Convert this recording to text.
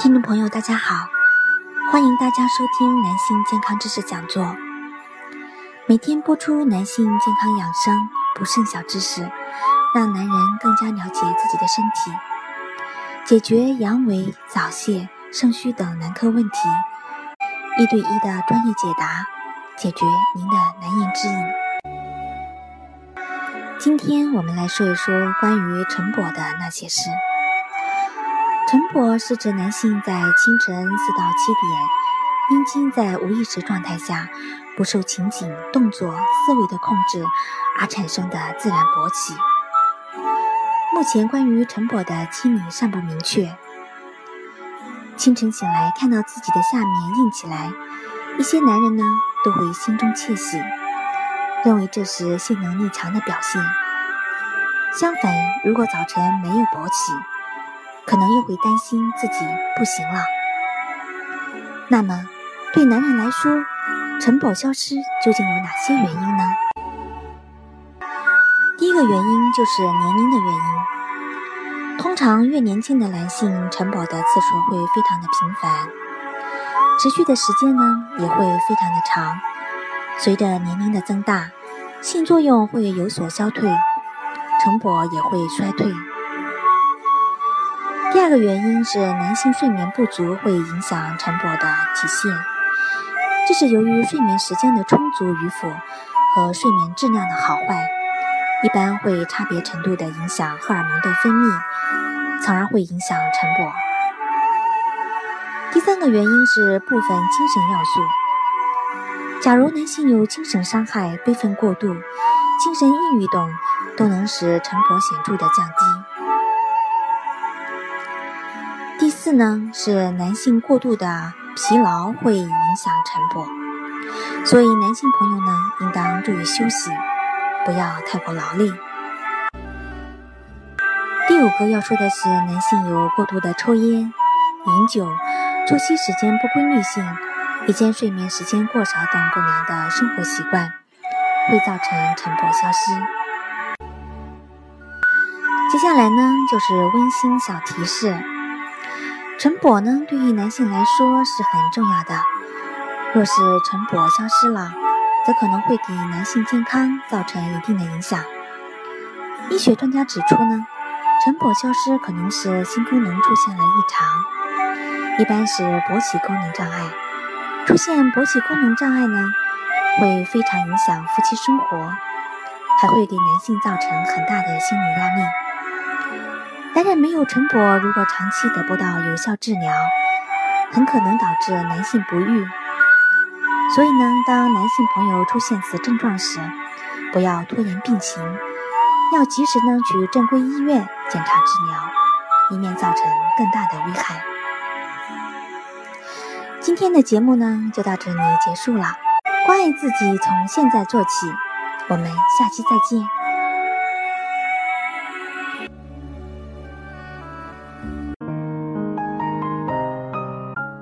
听众朋友，大家好，欢迎大家收听男性健康知识讲座，每天播出男性健康养生不剩小知识，让男人更加了解自己的身体，解决阳痿、早泄、肾虚等男科问题，一对一的专业解答，解决您的难言之隐。今天我们来说一说关于晨勃的那些事。晨勃是指男性在清晨四到七点，阴茎在无意识状态下，不受情景、动作、思维的控制而产生的自然勃起。目前关于晨勃的机理尚不明确。清晨醒来看到自己的下面硬起来，一些男人呢都会心中窃喜，认为这是性能力强的表现。相反，如果早晨没有勃起，可能又会担心自己不行了。那么，对男人来说，晨勃消失究竟有哪些原因呢？第一个原因就是年龄的原因。通常越年轻的男性，晨勃的次数会非常的频繁，持续的时间呢也会非常的长。随着年龄的增大，性作用会有所消退，晨勃也会衰退。第二个原因是男性睡眠不足会影响晨勃的体现，这是由于睡眠时间的充足与否和睡眠质量的好坏，一般会差别程度的影响荷尔蒙的分泌，从而会影响晨勃。第三个原因是部分精神要素，假如男性有精神伤害、悲愤过度、精神抑郁等，都能使晨勃显著的降低。四呢，是男性过度的疲劳会影响晨勃，所以男性朋友呢，应当注意休息，不要太过劳累。第五个要说的是，男性有过度的抽烟、饮酒、作息时间不规律性夜间睡眠时间过少等不良的生活习惯，会造成晨勃消失。接下来呢，就是温馨小提示。晨勃呢，对于男性来说是很重要的。若是晨勃消失了，则可能会给男性健康造成一定的影响。医学专家指出呢，晨勃消失可能是性功能出现了异常，一般是勃起功能障碍。出现勃起功能障碍呢，会非常影响夫妻生活，还会给男性造成很大的心理压力。男人没有晨勃，如果长期得不到有效治疗，很可能导致男性不育。所以呢，当男性朋友出现此症状时，不要拖延病情，要及时呢去正规医院检查治疗，以免造成更大的危害。今天的节目呢就到这里结束了，关爱自己从现在做起，我们下期再见。